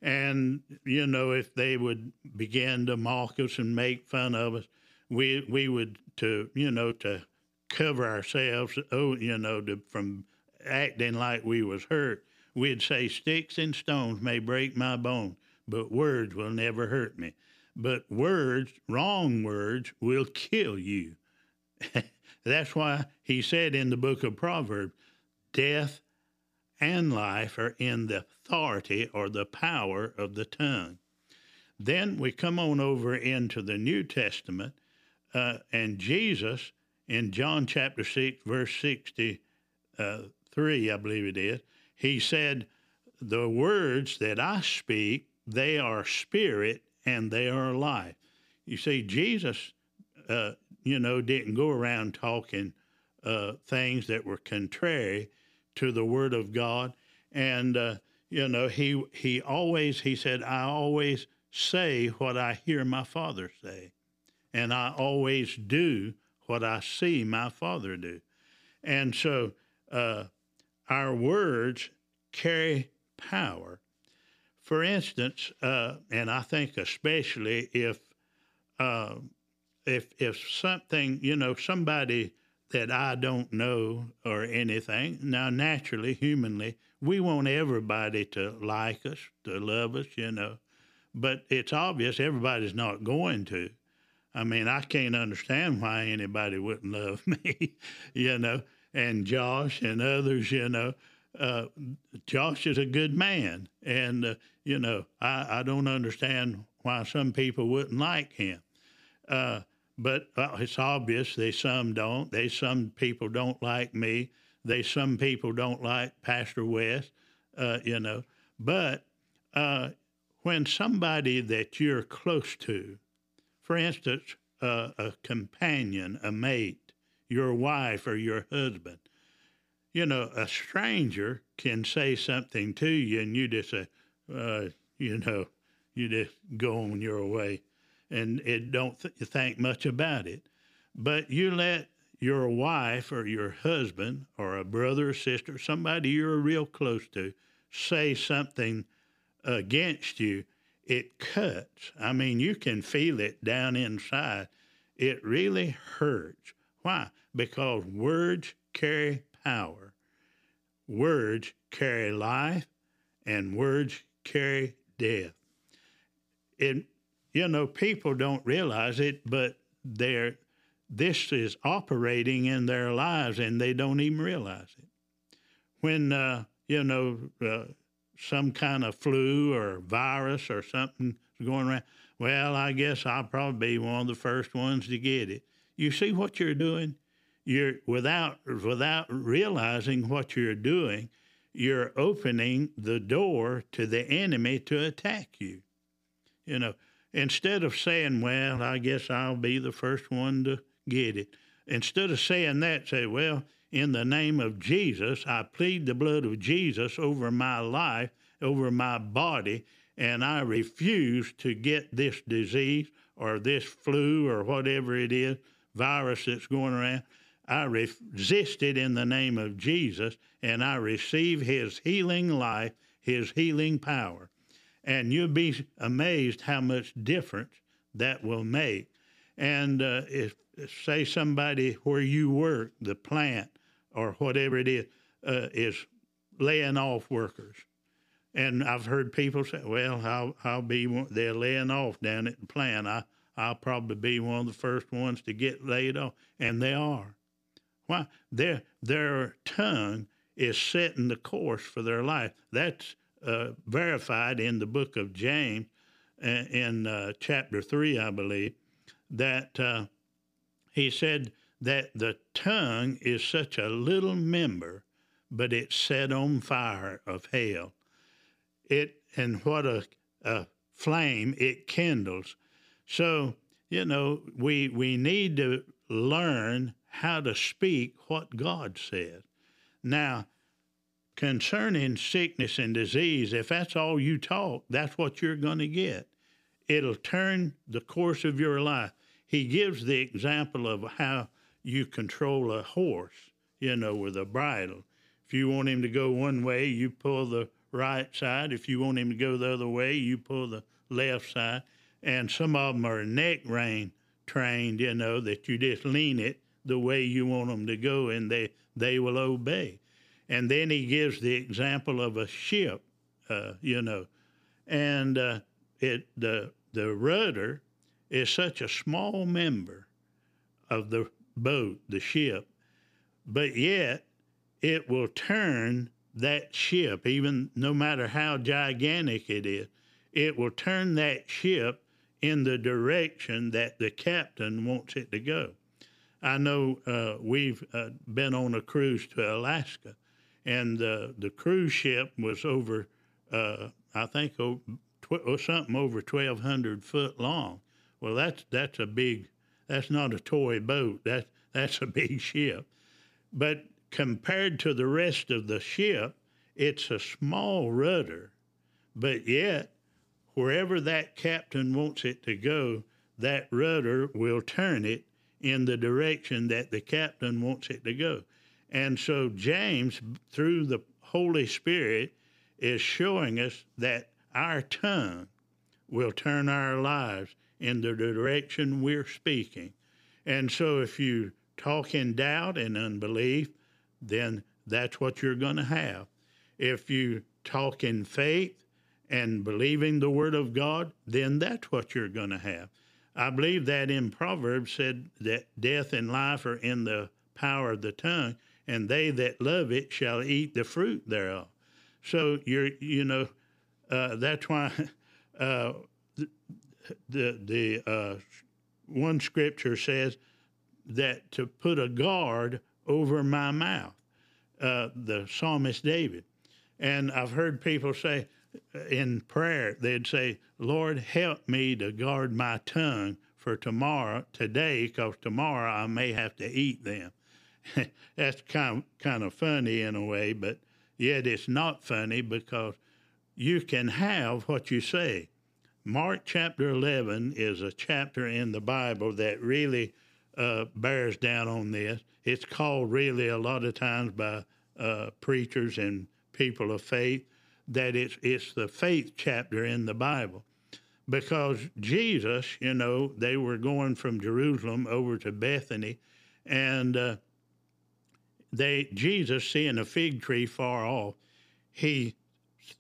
And, you know, if they would begin to mock us and make fun of us, we, we would, to, you know, to cover ourselves, oh, you know, to, from acting like we was hurt, we'd say, sticks and stones may break my bones, but words will never hurt me. But words, wrong words, will kill you. That's why he said in the book of Proverbs, death and life are in the authority or the power of the tongue. Then we come on over into the New Testament, uh, and Jesus in John chapter 6, verse 63, I believe it is, he said, The words that I speak, they are spirit and they are life. You see, Jesus, uh, you know, didn't go around talking uh, things that were contrary to the Word of God. And, uh, you know, he, he always, he said, I always say what I hear my Father say. And I always do what I see my Father do. And so uh, our words carry power. For instance, uh, and I think especially if uh, if if something you know somebody that I don't know or anything. Now, naturally, humanly, we want everybody to like us, to love us, you know, but it's obvious everybody's not going to. I mean, I can't understand why anybody wouldn't love me, you know, and Josh and others, you know. Uh, Josh is a good man, and, uh, you know, I, I don't understand why some people wouldn't like him. Uh, but well, it's obvious they some don't. They some people don't like me. They some people don't like Pastor West. Uh, you know, but uh, when somebody that you're close to, for instance, uh, a companion, a mate, your wife or your husband, you know, a stranger can say something to you, and you just say, uh, you know, you just go on your way and it don't th- think much about it. But you let your wife or your husband or a brother or sister, somebody you're real close to, say something against you, it cuts. I mean, you can feel it down inside. It really hurts. Why? Because words carry power. Words carry life and words carry death. And you know, people don't realize it, but they're this is operating in their lives and they don't even realize it. When, uh, you know, uh, some kind of flu or virus or something is going around, well, I guess I'll probably be one of the first ones to get it. You see what you're doing? You're without without realizing what you're doing, you're opening the door to the enemy to attack you. You know, instead of saying, "Well, I guess I'll be the first one to get it," instead of saying that, say, "Well, in the name of Jesus, I plead the blood of Jesus over my life, over my body, and I refuse to get this disease or this flu or whatever it is, virus that's going around. I resist it in the name of Jesus, and I receive His healing life, His healing power. And you'll be amazed how much difference that will make. And uh, if, say somebody where you work, the plant or whatever it is, uh, is laying off workers and I've heard people say, "Well, I'll, I'll be they're laying off down at the plant. I I'll probably be one of the first ones to get laid off," and they are. Why? Their their tongue is setting the course for their life. That's uh, verified in the book of James, uh, in uh, chapter three, I believe, that uh, he said that the tongue is such a little member, but it's set on fire of hell it and what a, a flame it kindles. So you know we we need to learn how to speak what God says. Now, concerning sickness and disease, if that's all you talk, that's what you're going to get. It'll turn the course of your life. He gives the example of how you control a horse, you know, with a bridle. If you want him to go one way, you pull the right side. If you want him to go the other way, you pull the left side. And some of them are neck rein trained, you know, that you just lean it the way you want them to go and they, they will obey. And then he gives the example of a ship, uh, you know, and uh, it the the rudder is such a small member of the boat, the ship, but yet it will turn that ship, even no matter how gigantic it is, it will turn that ship in the direction that the captain wants it to go. I know uh, we've uh, been on a cruise to Alaska, and uh, the cruise ship was over, uh, I think, oh, tw- something over 1,200 foot long. Well, that's that's a big, that's not a toy boat. That's that's a big ship, but compared to the rest of the ship, it's a small rudder, but yet, wherever that captain wants it to go, that rudder will turn it in the direction that the captain wants it to go. And so, James, through the Holy Spirit, is showing us that our tongue will turn our lives in the direction we're speaking. And so, if you talk in doubt and unbelief, then that's what you're going to have. If you talk in faith and believing the word of God, then that's what you're going to have. I believe that in Proverbs said that death and life are in the power of the tongue, and they that love it shall eat the fruit thereof. So you're, you know, uh, that's why uh, the the, uh, one scripture says that to put a guard over my mouth. Uh, the psalmist David. And I've heard people say in prayer, they'd say, Lord, help me to guard my tongue for tomorrow, today, because tomorrow I may have to eat them. That's kind of, kind of funny in a way, but yet it's not funny because you can have what you say. Mark chapter 11 is a chapter in the Bible that really uh, bears down on this. It's called really a lot of times by uh, preachers and people of faith that it's it's the faith chapter in the Bible, because Jesus, you know, they were going from Jerusalem over to Bethany, and uh, they Jesus seeing a fig tree far off, he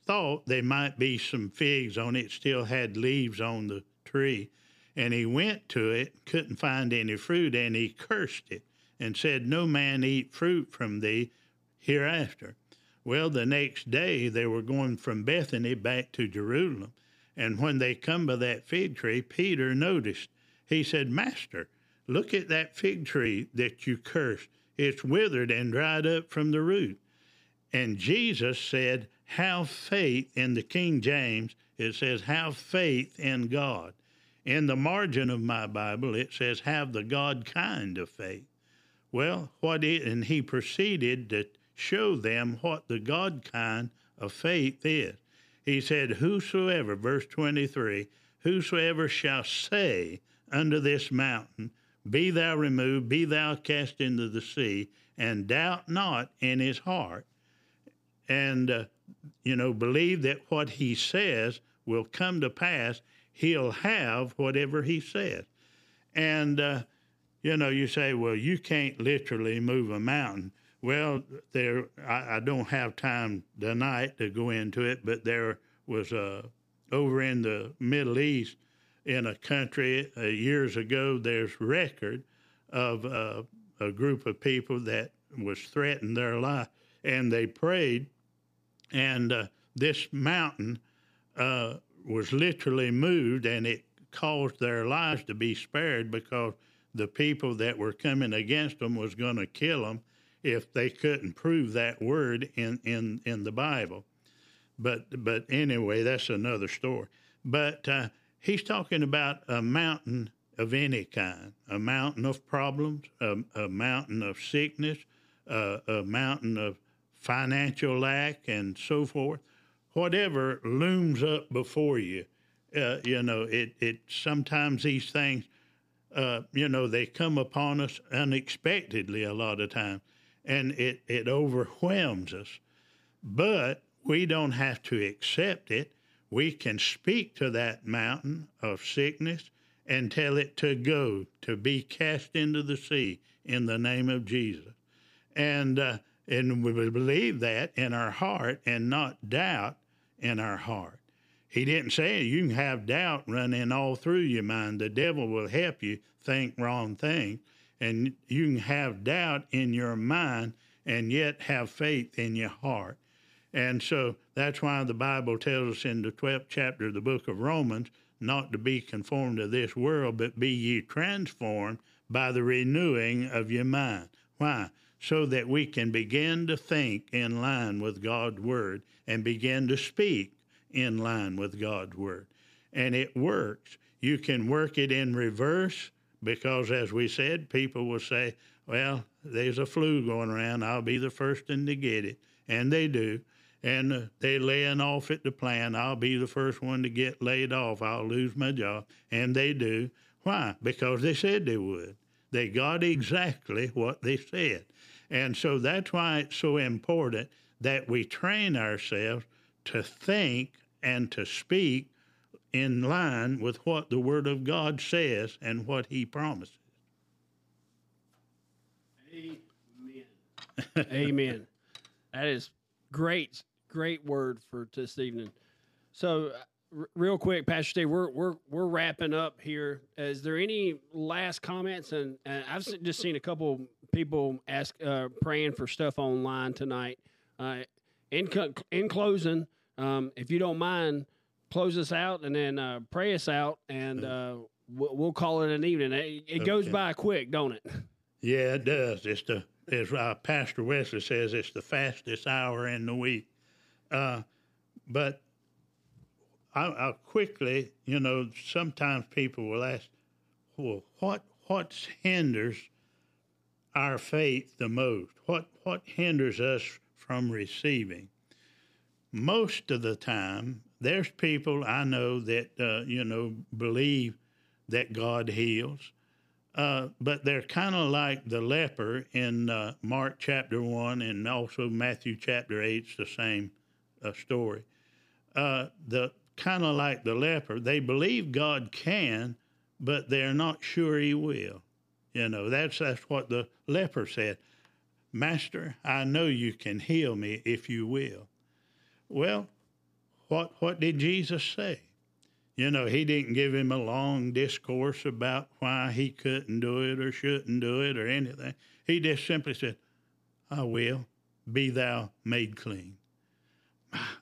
thought there might be some figs on it, still had leaves on the tree. And he went to it, couldn't find any fruit, and he cursed it and said, No man eat fruit from thee hereafter. Well, the next day they were going from Bethany back to Jerusalem. And when they come by that fig tree, Peter noticed. He said, Master, look at that fig tree that you cursed. It's withered and dried up from the root. And Jesus said, Have faith in the King James. It says, Have faith in God. In the margin of my Bible, it says, Have the God kind of faith. Well, what it, and he proceeded to show them what the God kind of faith is. He said, Whosoever, verse 23, whosoever shall say unto this mountain, Be thou removed, be thou cast into the sea, and doubt not in his heart, and, uh, you know, believe that what he says will come to pass, he'll have whatever he says. And, uh, you know, you say, well, you can't literally move a mountain. Well, there, I, I, don't have time tonight to go into it, but there was a over in the Middle East, in a country uh, years ago. There's record of uh, a group of people that was threatened their life, and they prayed, and uh, this mountain uh, was literally moved, and it caused their lives to be spared because the people that were coming against them was going to kill them if they couldn't prove that word in, in, in the Bible. But but anyway, that's another story. But uh, he's talking about a mountain of any kind, a mountain of problems, a, a mountain of sickness, uh, a mountain of financial lack, and so forth. Whatever looms up before you, uh, you know, it, it sometimes these things uh, you know, they come upon us unexpectedly a lot of times, and it, it overwhelms us. But we don't have to accept it. We can speak to that mountain of sickness and tell it to go, to be cast into the sea in the name of Jesus. And, uh, and we believe that in our heart and not doubt in our heart. He didn't say you can have doubt running all through your mind. The devil will help you think wrong things. And you can have doubt in your mind and yet have faith in your heart. And so that's why the Bible tells us in the 12th chapter of the book of Romans not to be conformed to this world, but be ye transformed by the renewing of your mind. Why? So that we can begin to think in line with God's word and begin to speak in line with God's word. And it works. You can work it in reverse because, as we said, people will say, well, there's a flu going around. I'll be the first one to get it. And they do. And uh, they're laying off at the plant. I'll be the first one to get laid off. I'll lose my job. And they do. Why? Because they said they would. They got exactly what they said. And so that's why it's so important that we train ourselves to think and to speak in line with what the Word of God says and what He promises. Amen. Amen. That is great, great word for this evening. So, r- real quick, Pastor Steve, we're we're we're wrapping up here. Is there any last comments? And, and I've just seen a couple people ask, uh, praying for stuff online tonight. Uh, in co- in closing, um, if you don't mind, close us out and then uh, pray us out, and uh, we'll, we'll, call it an evening. It, it okay. goes by quick, don't it? Yeah, it does. It's the as uh, Pastor Wesley says, it's the fastest hour in the week. Uh, but I, I'll quickly, you know, sometimes people will ask, well, what what hinders our faith the most? What what hinders us from receiving? most of the time, there's people I know that, uh, you know, believe that God heals, uh, but they're kind of like the leper in uh, Mark chapter 1 and also Matthew chapter 8. It's the same uh, story. Uh, the Kind of like the leper, they believe God can, but they're not sure he will. You know, that's, that's what the leper said. Master, I know you can heal me if you will. Well, what what did Jesus say? You know, he didn't give him a long discourse about why he couldn't do it or shouldn't do it or anything. He just simply said, I will, be thou made clean.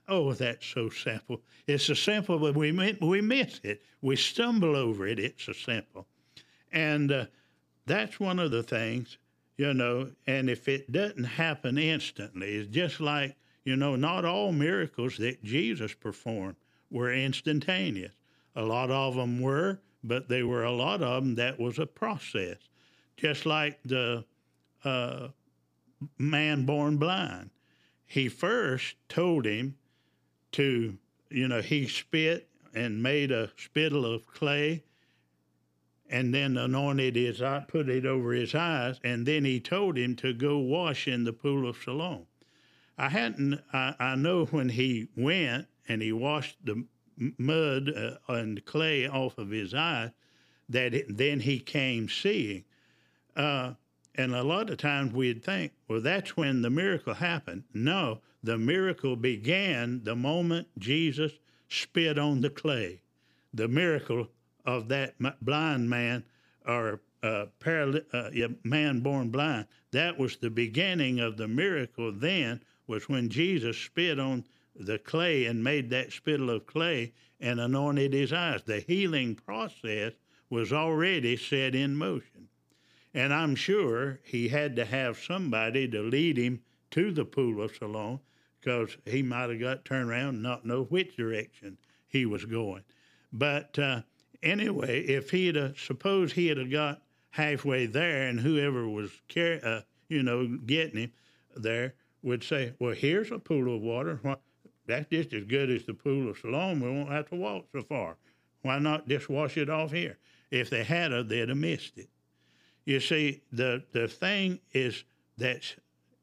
Oh, that's so simple. It's so simple, but we, we miss it. We stumble over it. It's so simple. And uh, that's one of the things, you know, and if it doesn't happen instantly, it's just like, you know, not all miracles that Jesus performed were instantaneous. A lot of them were, but there were a lot of them that was a process. Just like the uh, man born blind. He first told him to, you know, he spit and made a spittle of clay and then anointed his eye, put it over his eyes, and then he told him to go wash in the pool of Siloam. I hadn't, I, I know when he went and he washed the mud uh, and clay off of his eyes, that it, then he came seeing. Uh, and a lot of times we'd think, well, that's when the miracle happened. No, the miracle began the moment Jesus spit on the clay. The miracle of that blind man or uh, paral- uh, man born blind, that was the beginning of the miracle then, was when Jesus spit on the clay and made that spittle of clay and anointed his eyes. The healing process was already set in motion. And I'm sure he had to have somebody to lead him to the pool of Siloam because he might have got turned around and not know which direction he was going. But uh, anyway, if he'd have, suppose he had got halfway there and whoever was, car- uh, you know, getting him there would say, well, here's a pool of water. That's just as good as the pool of Siloam. We won't have to walk so far. Why not just wash it off here? If they had, a, they'd have missed it. You see, the, the thing is that's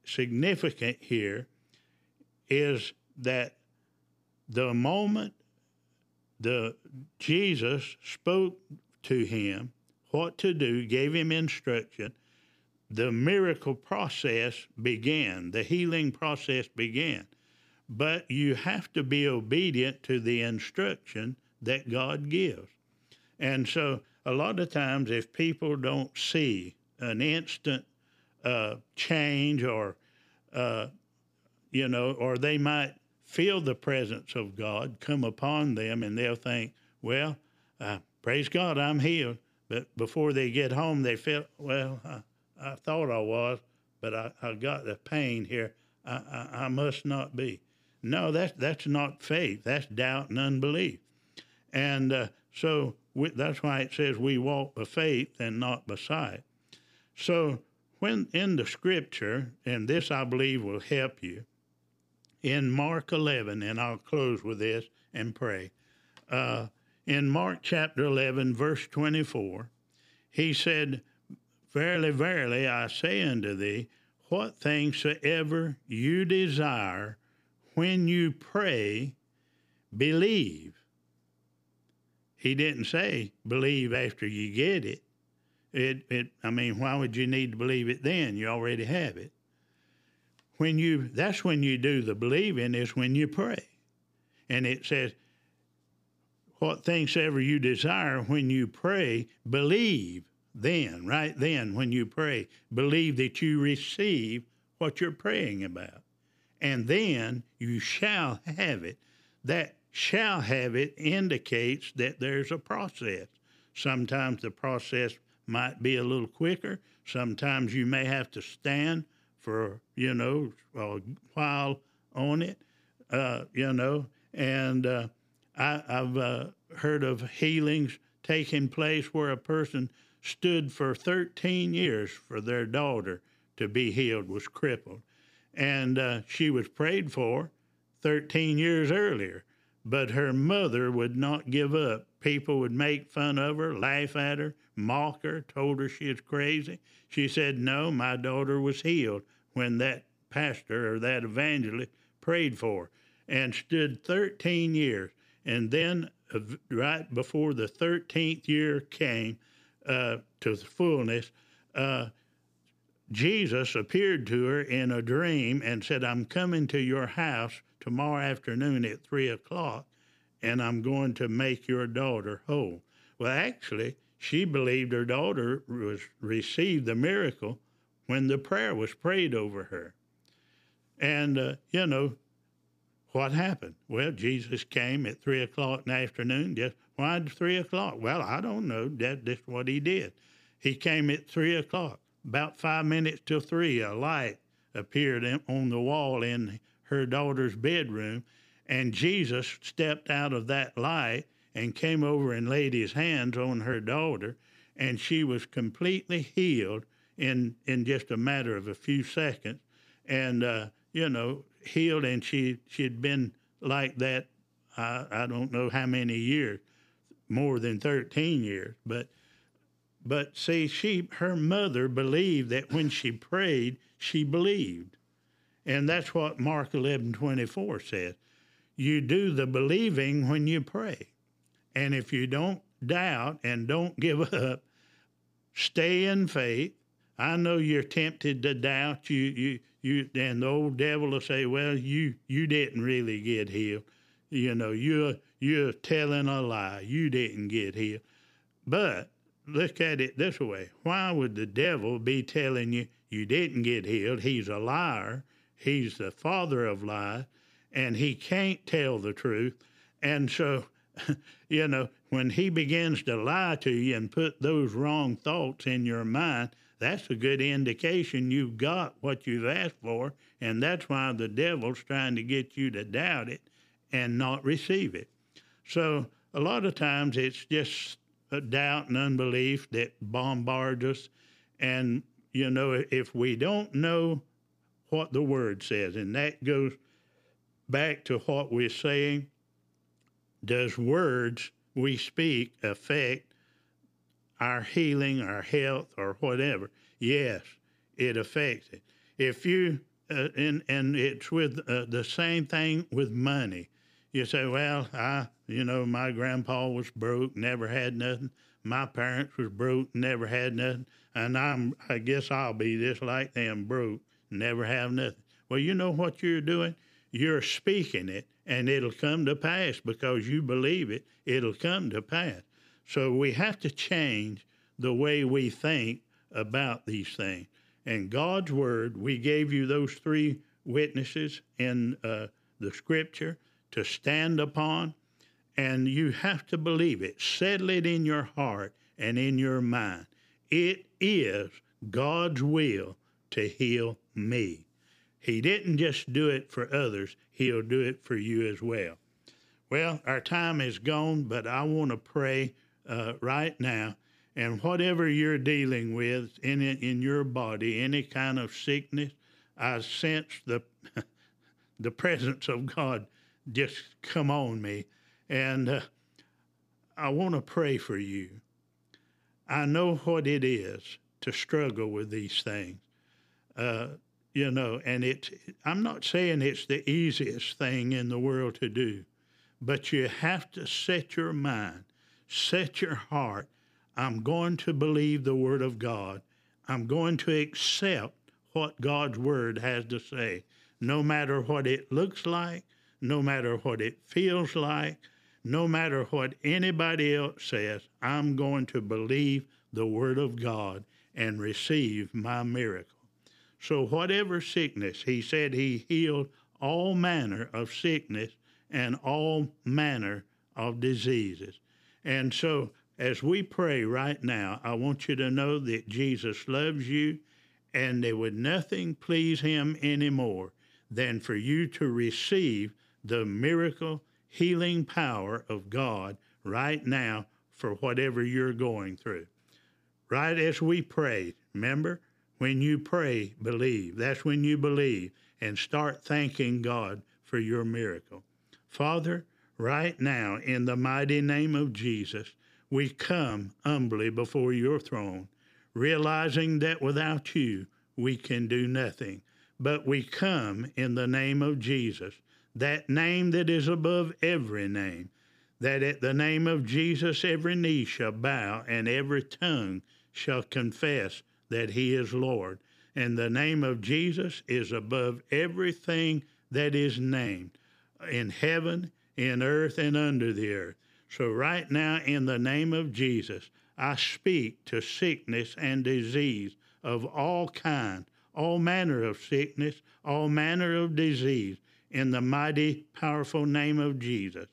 significant here is that the moment the Jesus spoke to him what to do, gave him instruction, the miracle process began, the healing process began. But you have to be obedient to the instruction that God gives. And so a lot of times, if people don't see an instant uh, change or, uh, you know, or they might feel the presence of God come upon them and they'll think, well, uh, praise God, I'm healed. But before they get home, they feel, well, I, thought I was, but I, I got the pain here. I, I, I must not be. No, that's, that's not faith. That's doubt and unbelief. And uh, so we, that's why it says we walk by faith and not by sight. So, when in the scripture, and this I believe will help you, in Mark 11, and I'll close with this and pray. Uh, in Mark chapter 11, verse 24, he said, Verily, verily, I say unto thee, what things soever you desire when you pray, believe he didn't say believe after you get it. It, it. I mean, why would you need to believe it then? You already have it. When you, that's when you do the believing is when you pray, and it says, "What things ever you desire when you pray, believe." Then, right then, when you pray, believe that you receive what you're praying about, and then you shall have it. That shall have it indicates that there's a process. Sometimes the process might be a little quicker. Sometimes you may have to stand for, you know, a while on it, uh, you know. And uh, I, have uh, heard of healings taking place where a person stood for 13 years for their daughter to be healed, was crippled. And uh, she was prayed for 13 years earlier but her mother would not give up. People would make fun of her, laugh at her, mock her, told her she was crazy. She said, No, my daughter was healed when that pastor or that evangelist prayed for her and stood 13 years. And then, uh, right before the 13th year came uh, to the fullness, uh, Jesus appeared to her in a dream and said, I'm coming to your house tomorrow afternoon at three o'clock, and I'm going to make your daughter whole. Well, actually, she believed her daughter was received the miracle when the prayer was prayed over her. And, uh, you know, what happened? Well, Jesus came at three o'clock in the afternoon. Just why three o'clock? Well, I don't know. That, that's what he did. He came at three o'clock. About five minutes till three, a light appeared on the wall in her daughter's bedroom, and Jesus stepped out of that light and came over and laid his hands on her daughter, and she was completely healed in in just a matter of a few seconds, and uh, you know healed, and she she'd been like that. I, I don't know how many years, more than thirteen years, but but see, she her mother believed that when she prayed, she believed, and that's what Mark eleven twenty four says. You do the believing when you pray, and if you don't doubt and don't give up, stay in faith I know you're tempted to doubt. You, you, you, and the old devil will say, "Well, you, you didn't really get healed. You know, you're, you're telling a lie. You didn't get healed." But look at it this way: Why would the devil be telling you you didn't get healed? He's a liar. He's the father of lies, and he can't tell the truth. And so, you know, when he begins to lie to you and put those wrong thoughts in your mind that's a good indication you've got what you've asked for, and that's why the devil's trying to get you to doubt it and not receive it. So a lot of times it's just doubt and unbelief that bombards us. And, you know, if we don't know what the word says, and that goes back to what we're saying, does words we speak affect our healing, our health, or whatever. Yes, it affects it. If you uh, and and it's with uh, the same thing with money. You say, well, I, you know, my grandpa was broke, never had nothing. My parents was broke, never had nothing, and I'm, I guess I'll be just like them, broke, never have nothing. Well, you know what you're doing? You're speaking it, and it'll come to pass because you believe it. It'll come to pass. So we have to change the way we think about these things. And God's Word, we gave you those three witnesses in uh, the Scripture to stand upon, and you have to believe it. Settle it in your heart and in your mind. It is God's will to heal me. He didn't just do it for others, He'll do it for you as well. Well, our time is gone, but I want to pray uh, right now. And whatever you're dealing with in in your body, any kind of sickness, I sense the the presence of God just come on me, and uh, I want to pray for you. I know what it is to struggle with these things, uh, you know, and it's. I'm not saying it's the easiest thing in the world to do, but you have to set your mind set your heart. I'm going to believe the Word of God. I'm going to accept what God's Word has to say, no matter what it looks like, no matter what it feels like, no matter what anybody else says. I'm going to believe the Word of God and receive my miracle. So, whatever sickness, He said He healed all manner of sickness and all manner of diseases. And so, as we pray right now, I want you to know that Jesus loves you, and there would nothing please him anymore than for you to receive the miracle healing power of God right now for whatever you're going through. Right as we pray, remember, when you pray, believe. That's when you believe and start thanking God for your miracle. Father, Right now, in the mighty name of Jesus, we come humbly before your throne, realizing that without you, we can do nothing. But we come in the name of Jesus, that name that is above every name, that at the name of Jesus every knee shall bow and every tongue shall confess that he is Lord. And the name of Jesus is above everything that is named in heaven, in earth, and under the earth. So, right now, in the name of Jesus, I speak to sickness and disease of all kind, all manner of sickness, all manner of disease, in the mighty, powerful name of Jesus.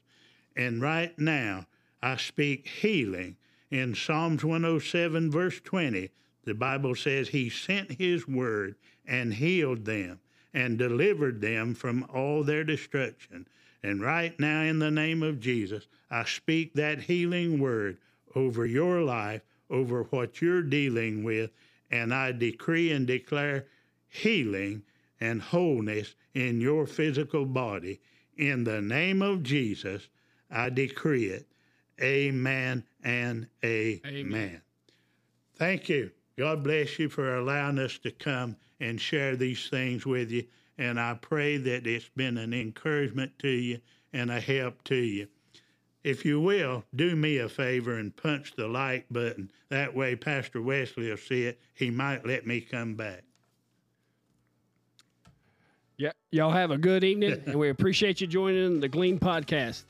And right now, I speak healing. In Psalms 107, verse 20, the Bible says, He sent His word and healed them and delivered them from all their destruction. And right now, in the name of Jesus, I speak that healing word over your life, over what you're dealing with, and I decree and declare healing and wholeness in your physical body. In the name of Jesus, I decree it. Amen and amen. amen. Thank you. God bless you for allowing us to come and share these things with you. And I pray that it's been an encouragement to you and a help to you. If you will, do me a favor and punch the like button. That way, Pastor Wesley will see it. He might let me come back. Yeah, y'all have a good evening, and we appreciate you joining the Glean podcast.